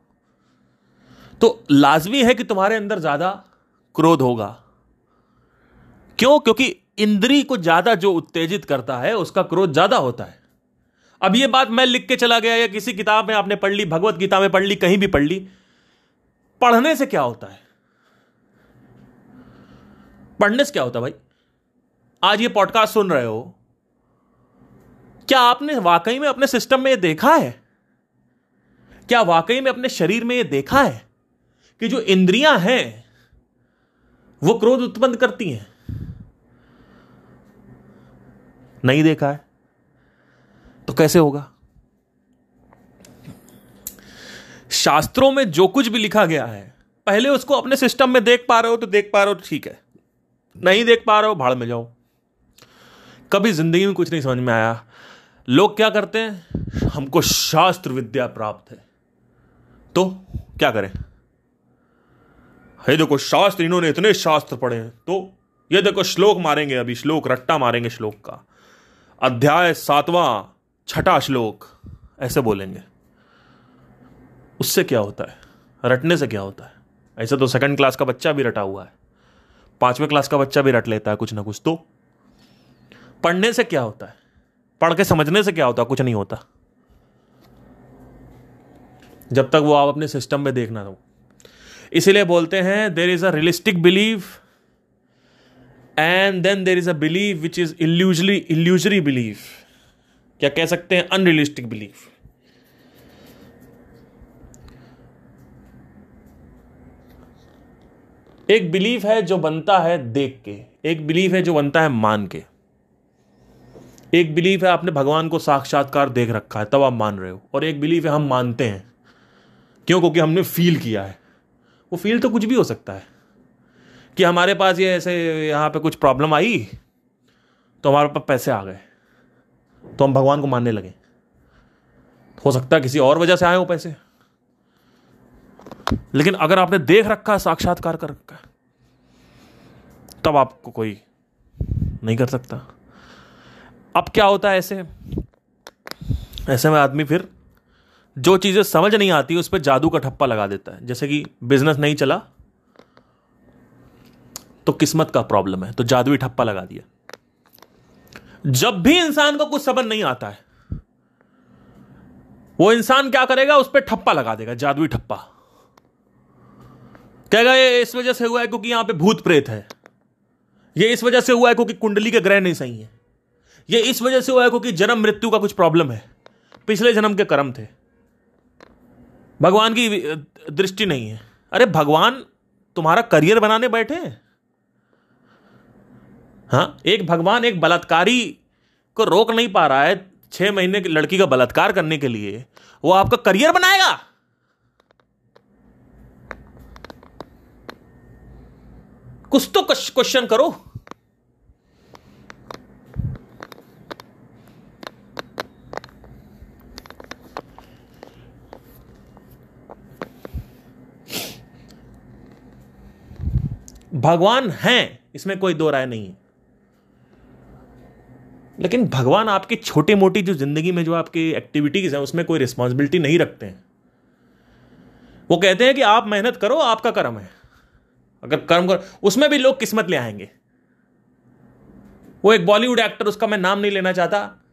तो लाजमी है कि तुम्हारे अंदर ज़्यादा क्रोध होगा। क्यों? क्योंकि इंद्री को ज़्यादा जो उत्तेजित करता है, उसका क्रोध ज़्यादा होता है। अब ये बात मैं लिख के चला गया या किसी किताब में आपने पढ़ ली, भगवत गीता में पढ़ ली, कहीं भी पढ़ ली, पढ़ने से क्या होता है? पढ़ने से क्या होता है भाई? आज ये पॉडकास्ट सुन रहे हो। क्या आपने वाकई में अपने सिस्टम में ये देखा है? क्या वाकई में अपने शरीर में ये देखा है कि जो इंद्रियाँ हैं, वो क्रोध उत्पन्न करती हैं? नहीं देखा है तो कैसे होगा? शास्त्रों में जो कुछ भी लिखा गया है, पहले उसको अपने सिस्टम में देख पा रहे हो तो देख पा रहे हो तो ठीक है। नहीं देख पा रहे हो, भाड़ में जाओ। कभी ज़िंदगी में कुछ नहीं समझ में आया। लोग क्या करते हैं? हमको शास्त्र विद्या प्राप्त है। तो क्या करें? हे देखो, शास्त्र, इन्होंने इतने शास्त्र पढ़े हैं। तो ये देखो, श्लोक मारेंगे अभी, श्लोक, रट्टा मारेंगे श्लोक का। अध्याय सातवां, छठा श्लोक। ऐसे बोलेंगे। उससे क्या होता है? रटने से क्या होता है? ऐसे तो सेकंड क्लास का बच्चा भी रटा हुआ है। पाँचवें क्लास का बच्चा भी रट लेता है, कुछ ना कुछ तो। पढ़ने से क्या होता है? पढ़ के समझने से क्या होता है? कुछ नहीं होता। जब तक वो आप अपने सिस्टम में देखना दो इसीलिए बोलते हैं there is a realistic believe and then there is a believe which is illusory illusory believe क्या कह सकते हैं? अनरियलिस्टिक बिलीफ एक बिलीफ है जो बनता है देख के। एक बिलीफ है जो बनता है मान के। एक बिलीफ है आपने भगवान को साक्षात्कार देख रखा है, तब आप मान रहे हो। और एक बिलीफ है हम मानते हैं। क्यों? क्योंकि हमने फील किया है। वो फील तो कुछ भी हो सकता है। कि हमारे पास ये ऐसे यहाँ पे कुछ प्रॉब्लम आई तो हमारे पास पैसे आ गए। तो हम भगवान को मानने लगे। हो सकता है किसी और वजह से आए हो पैसे। लेकिन अगर आपने देख रखा है, साक्षात्कार कर रखा है, तब आपको कोई नहीं कर सकता। अब क्या होता है ऐसे? ऐसे में आदमी फिर जो चीज़ें समझ नहीं आती, उस पर जादू का ठप्पा लगा देता है। जैसे कि बिज़नेस नहीं चला तो किस्मत का प्रॉब्लम है। तो जादुई ठप्पा लगा दिया। जब भी इंसान को कुछ समझ नहीं आता है, वो इंसान क्या करेगा? उस पर ठप्पा लगा देगा, जादुई ठप्पा। कहेगा, ये इस वजह से हुआ है क्योंकि यहाँ पे भूत प्रेत है। ये इस वजह से हुआ है क्योंकि कुंडली के ग्रह नहीं सही है। ये इस वजह से हुआ है क्योंकि जन्म मृत्यु का कुछ प्रॉब्लम है। पिछले जन्म के कर्म थे। भगवान की दृष्टि नहीं है। अरे भगवान तुम्हारा करियर बनाने बैठे हैं। हाँ एक भगवान एक बलात्कारी को रोक नहीं पा रहा है छह महीने की लड़की का बलात्कार करने के लिए। वो आपका करियर बनाएगा। कुछ तो क्वेश्चन करो। भगवान हैं, इसमें कोई दो राय नहीं है। लेकिन भगवान आपकी छोटी मोटी जो ज़िंदगी में जो आपकी एक्टिविटीज़ हैं, उसमें कोई रिस्पॉन्सिबिलिटी नहीं रखते हैं। वो कहते हैं कि आप मेहनत करो, आपका कर्म है। अगर कर्म करो, उसमें भी लोग किस्मत ले आएँगे। वो एक बॉलीवुड एक्टर उसका मैं नाम नहीं लेना चाहता।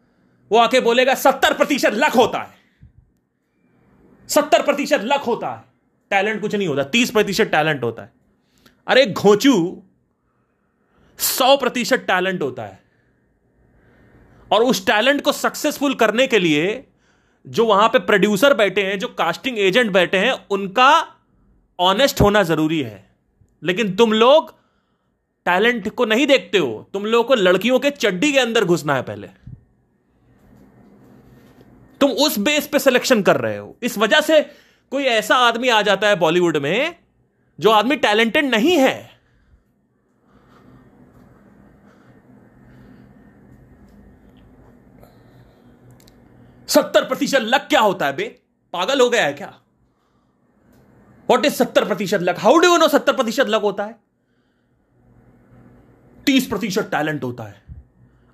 वो आके बोलेगा, सत्तर प्रतिशत लक होता है। सत्तर प्रतिशत लक होता है। टैलेंट कुछ नहीं होता, तीस प्रतिशत टैलेंट होता है। अरे घोचू, सौ प्रतिशत टैलेंट होता है। और उस टैलेंट को सक्सेसफुल करने के लिए जो वहाँ पे प्रोड्यूसर बैठे हैं, जो कास्टिंग एजेंट बैठे हैं, उनका ऑनेस्ट होना ज़रूरी है। लेकिन तुम लोग टैलेंट को नहीं देखते हो। तुम लोगों को लड़कियों के चड्डी के अंदर घुसना है पहले। तुम उस बेस पे सिलेक्शन कर रहे हो। इस वजह से कोई ऐसा आदमी आ जाता है बॉलीवुड में, जो आदमी टैलेंटेड नहीं है। सत्तर प्रतिशत लक क्या होता है बे? पागल हो गया है क्या? वॉट इज़ सत्तर प्रतिशत luck? How do you know सत्तर प्रतिशत लक होता है? तीस प्रतिशत टैलेंट होता है।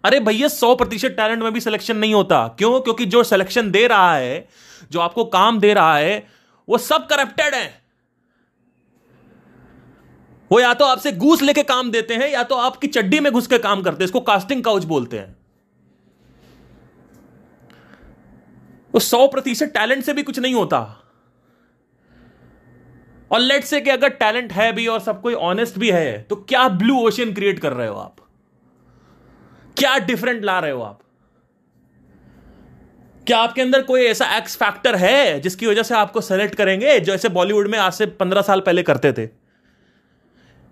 अरे भैया, सौ प्रतिशत टैलेंट में भी सिलेक्शन नहीं होता। क्यों? क्योंकि जो सिलेक्शन दे रहा है, जो आपको काम दे रहा है, वो सब करप्टेड है। वो या तो आपसे घूस लेके काम देते हैं, या तो आपकी चड्डी में घुस के काम करते हैं, इसको कास्टिंग काउच बोलते हैं। वो सौ प्रतिशत टैलेंट से भी कुछ नहीं होता। और लेट से कि अगर टैलेंट है भी और सब कोई ऑनेस्ट भी है तो क्या ब्लू ओशियन क्रिएट कर रहे हो आप? क्या डिफरेंट ला रहे हो आप? क्या आपके अंदर कोई ऐसा एक्स फैक्टर है जिसकी वजह से आपको सेलेक्ट करेंगे? जैसे बॉलीवुड में आज से पंद्रह साल पहले करते थे।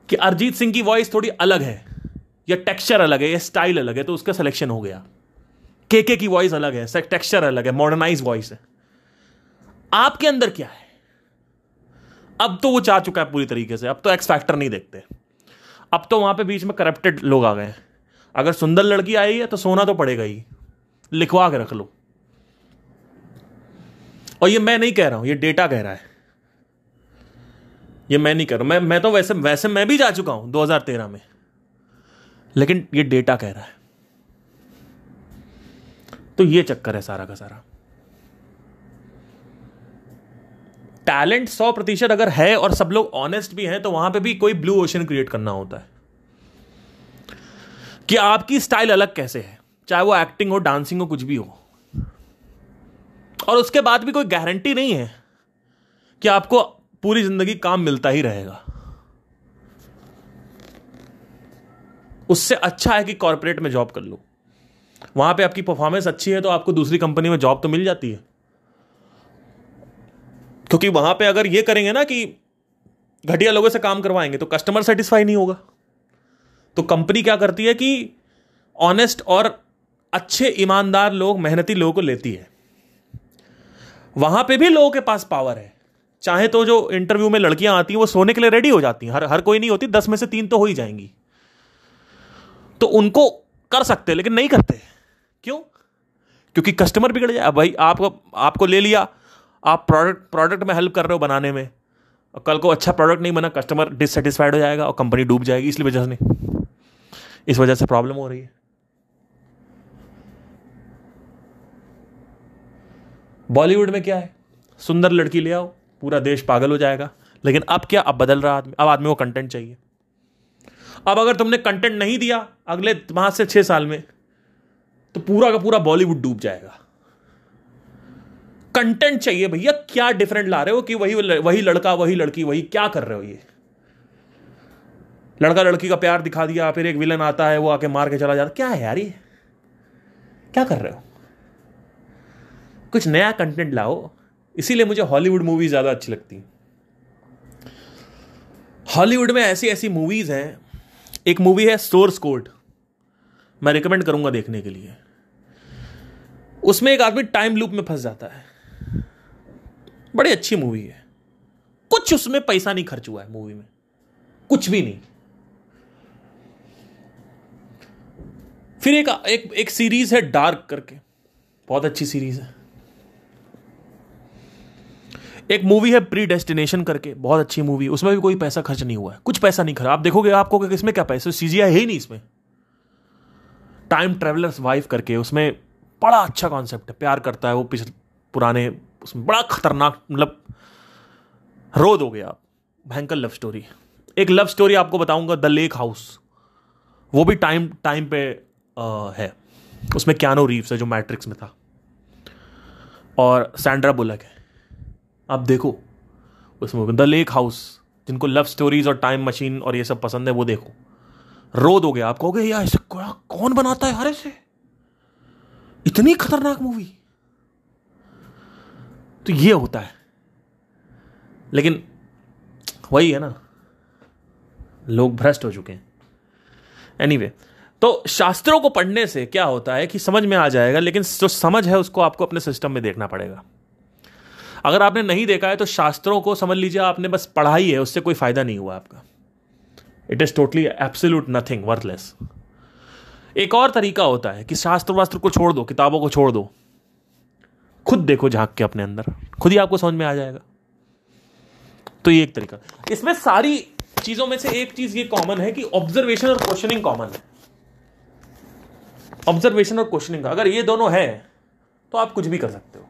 कि अरिजीत सिंह की वॉइस थोड़ी अलग है, या टेक्सचर अलग है, या स्टाइल अलग है तो उसका सिलेक्शन हो गया। के के की वॉइस अलग है टेक्सचर अलग है मॉडर्नाइज वॉइस है। आपके अंदर क्या है? अब तो वो चाह चुका है पूरी तरीके से, अब तो एक्स फैक्टर नहीं देखते। अब तो वहाँ पे बीच में करप्टेड लोग आ गए अगर सुंदर लड़की आई है तो सोना तो पड़ेगा ही, लिखवा के रख लो। और ये मैं नहीं कह रहा हूँ, ये डेटा कह रहा है। ये मैं नहीं कह रहा मैं मैं तो वैसे वैसे मैं भी जा चुका हूँ 2013 में। लेकिन ये डेटा कह रहा है। तो ये चक्कर है सारा का सारा। टैलेंट सौ प्रतिशत अगर है और सब लोग ऑनेस्ट भी हैं तो वहाँ पे भी कोई ब्लू ओशन क्रिएट करना होता है। कि आपकी स्टाइल अलग कैसे है, चाहे वो एक्टिंग हो डांसिंग हो, कुछ भी हो। और उसके बाद भी कोई गारंटी नहीं है कि आपको पूरी ज़िंदगी काम मिलता ही रहेगा। उससे अच्छा है कि कॉरपोरेट में जॉब कर लो। वहाँ पे आपकी परफॉर्मेंस अच्छी है तो आपको दूसरी कंपनी में जॉब तो मिल जाती है। क्योंकि वहाँ पे अगर ये करेंगे ना कि घटिया लोगों से काम करवाएँगे तो कस्टमर सेटिस्फाई नहीं होगा। तो कंपनी क्या करती है कि ऑनेस्ट और अच्छे, ईमानदार लोग, मेहनती लोगों को लेती है। वहाँ पे भी लोगों के पास पावर है। चाहे तो जो इंटरव्यू में लड़कियाँ आती हैं, वो सोने के लिए रेडी हो जाती हैं। हर हर कोई नहीं होती, दस में से तीन तो हो ही जाएँगी। तो उनको कर सकते लेकिन नहीं करते। क्यों? क्योंकि कस्टमर बिगड़ जाए। भाई आपको आपको ले लिया। आप प्रोडक्ट प्रोडक्ट में हेल्प कर रहे हो बनाने में। और कल को अच्छा प्रोडक्ट नहीं बना कस्टमर डिससेटिस्फाइड हो जाएगा और कंपनी डूब जाएगी, इसलिए वजह से नहीं। इस वजह से प्रॉब्लम हो रही है। बॉलीवुड में क्या है? सुंदर लड़की ले आओ, पूरा देश पागल हो जाएगा। लेकिन अब क्या? अब बदल रहा आदमी। अब आदमी को कंटेंट चाहिए। अब अगर तुमने कंटेंट नहीं दिया, अगले पाँच से छह साल में तो पूरा का पूरा बॉलीवुड डूब जाएगा। कंटेंट चाहिए भैया, क्या डिफरेंट ला रहे हो कि वही वही लड़का, वही लड़की, वही क्या कर रहे हो ये? लड़का लड़की का प्यार दिखा दिया, फिर एक विलन आता है, वो आके मार के चला जाता क्या है यार ये? क्या कर रहे हो? कुछ नया कंटेंट लाओ। इसीलिए मुझे हॉलीवुड मूवी ज़्यादा अच्छी लगती हॉलीवुड में ऐसी ऐसी मूवीज़ हैं। एक मूवी है सोर्स कोड मैं रिकमेंड करूँगा देखने के लिए। उसमें एक आदमी टाइम लूप में फंस जाता है। बड़ी अच्छी मूवी है। कुछ उसमें पैसा नहीं खर्च हुआ है मूवी में। कुछ भी नहीं। फिर एक एक, एक सीरीज़ है डार्क करके। बहुत अच्छी सीरीज़ है। एक मूवी है प्री डेस्टिनेशन करके। बहुत अच्छी मूवी उसमें भी कोई पैसा खर्च नहीं हुआ है। कुछ पैसा नहीं खर्च। आप देखोगे आपको इसमें क्या पैसा? सीजीआई है ही नहीं इसमें। टाइम ट्रेवलर्स वाइफ करके उसमें बड़ा अच्छा कॉन्सेप्ट है। प्यार करता है वो पिछले पुराने उसमें बड़ा खतरनाक मतलब रो दोगे आप भयंकर लव स्टोरी एक लव स्टोरी आपको बताऊँगा द लेक हाउस वो भी टाइम टाइम पे आ, है। उसमें क्यानो रीव्स है जो मैट्रिक्स में था। और सैंड्रा बुलक है। आप देखो उस मूवी द लेक हाउस जिनको लव स्टोरीज और टाइम मशीन और ये सब पसंद है वो देखो। रो दोगे आप कहोगे यार ऐसे कौन बनाता है हरे से इतनी खतरनाक मूवी तो ये होता है। लेकिन वही है ना। लोग भ्रष्ट हो चुके हैं। एनीवे anyway, तो शास्त्रों को पढ़ने से क्या होता है कि समझ में आ जाएगा लेकिन जो समझ है उसको आपको अपने सिस्टम में देखना पड़ेगा। अगर आपने नहीं देखा है तो शास्त्रों को समझ लीजिए आपने बस पढ़ाई है उससे कोई फ़ायदा नहीं हुआ आपका। It is totally absolute nothing worthless एक और तरीका होता है कि शास्त्र वास्त्र को छोड़ दो, किताबों को छोड़ दो। खुद देखो झाँक के अपने अंदर। खुद ही आपको समझ में आ जाएगा। तो ये एक तरीका। इसमें सारी चीज़ों में से एक चीज़ ये कॉमन है कि ऑब्जर्वेशन और क्वेश्चनिंग कॉमन है। ऑब्जर्वेशन और क्वेश्चनिंग अगर ये दोनों है तो आप कुछ भी कर सकते हो।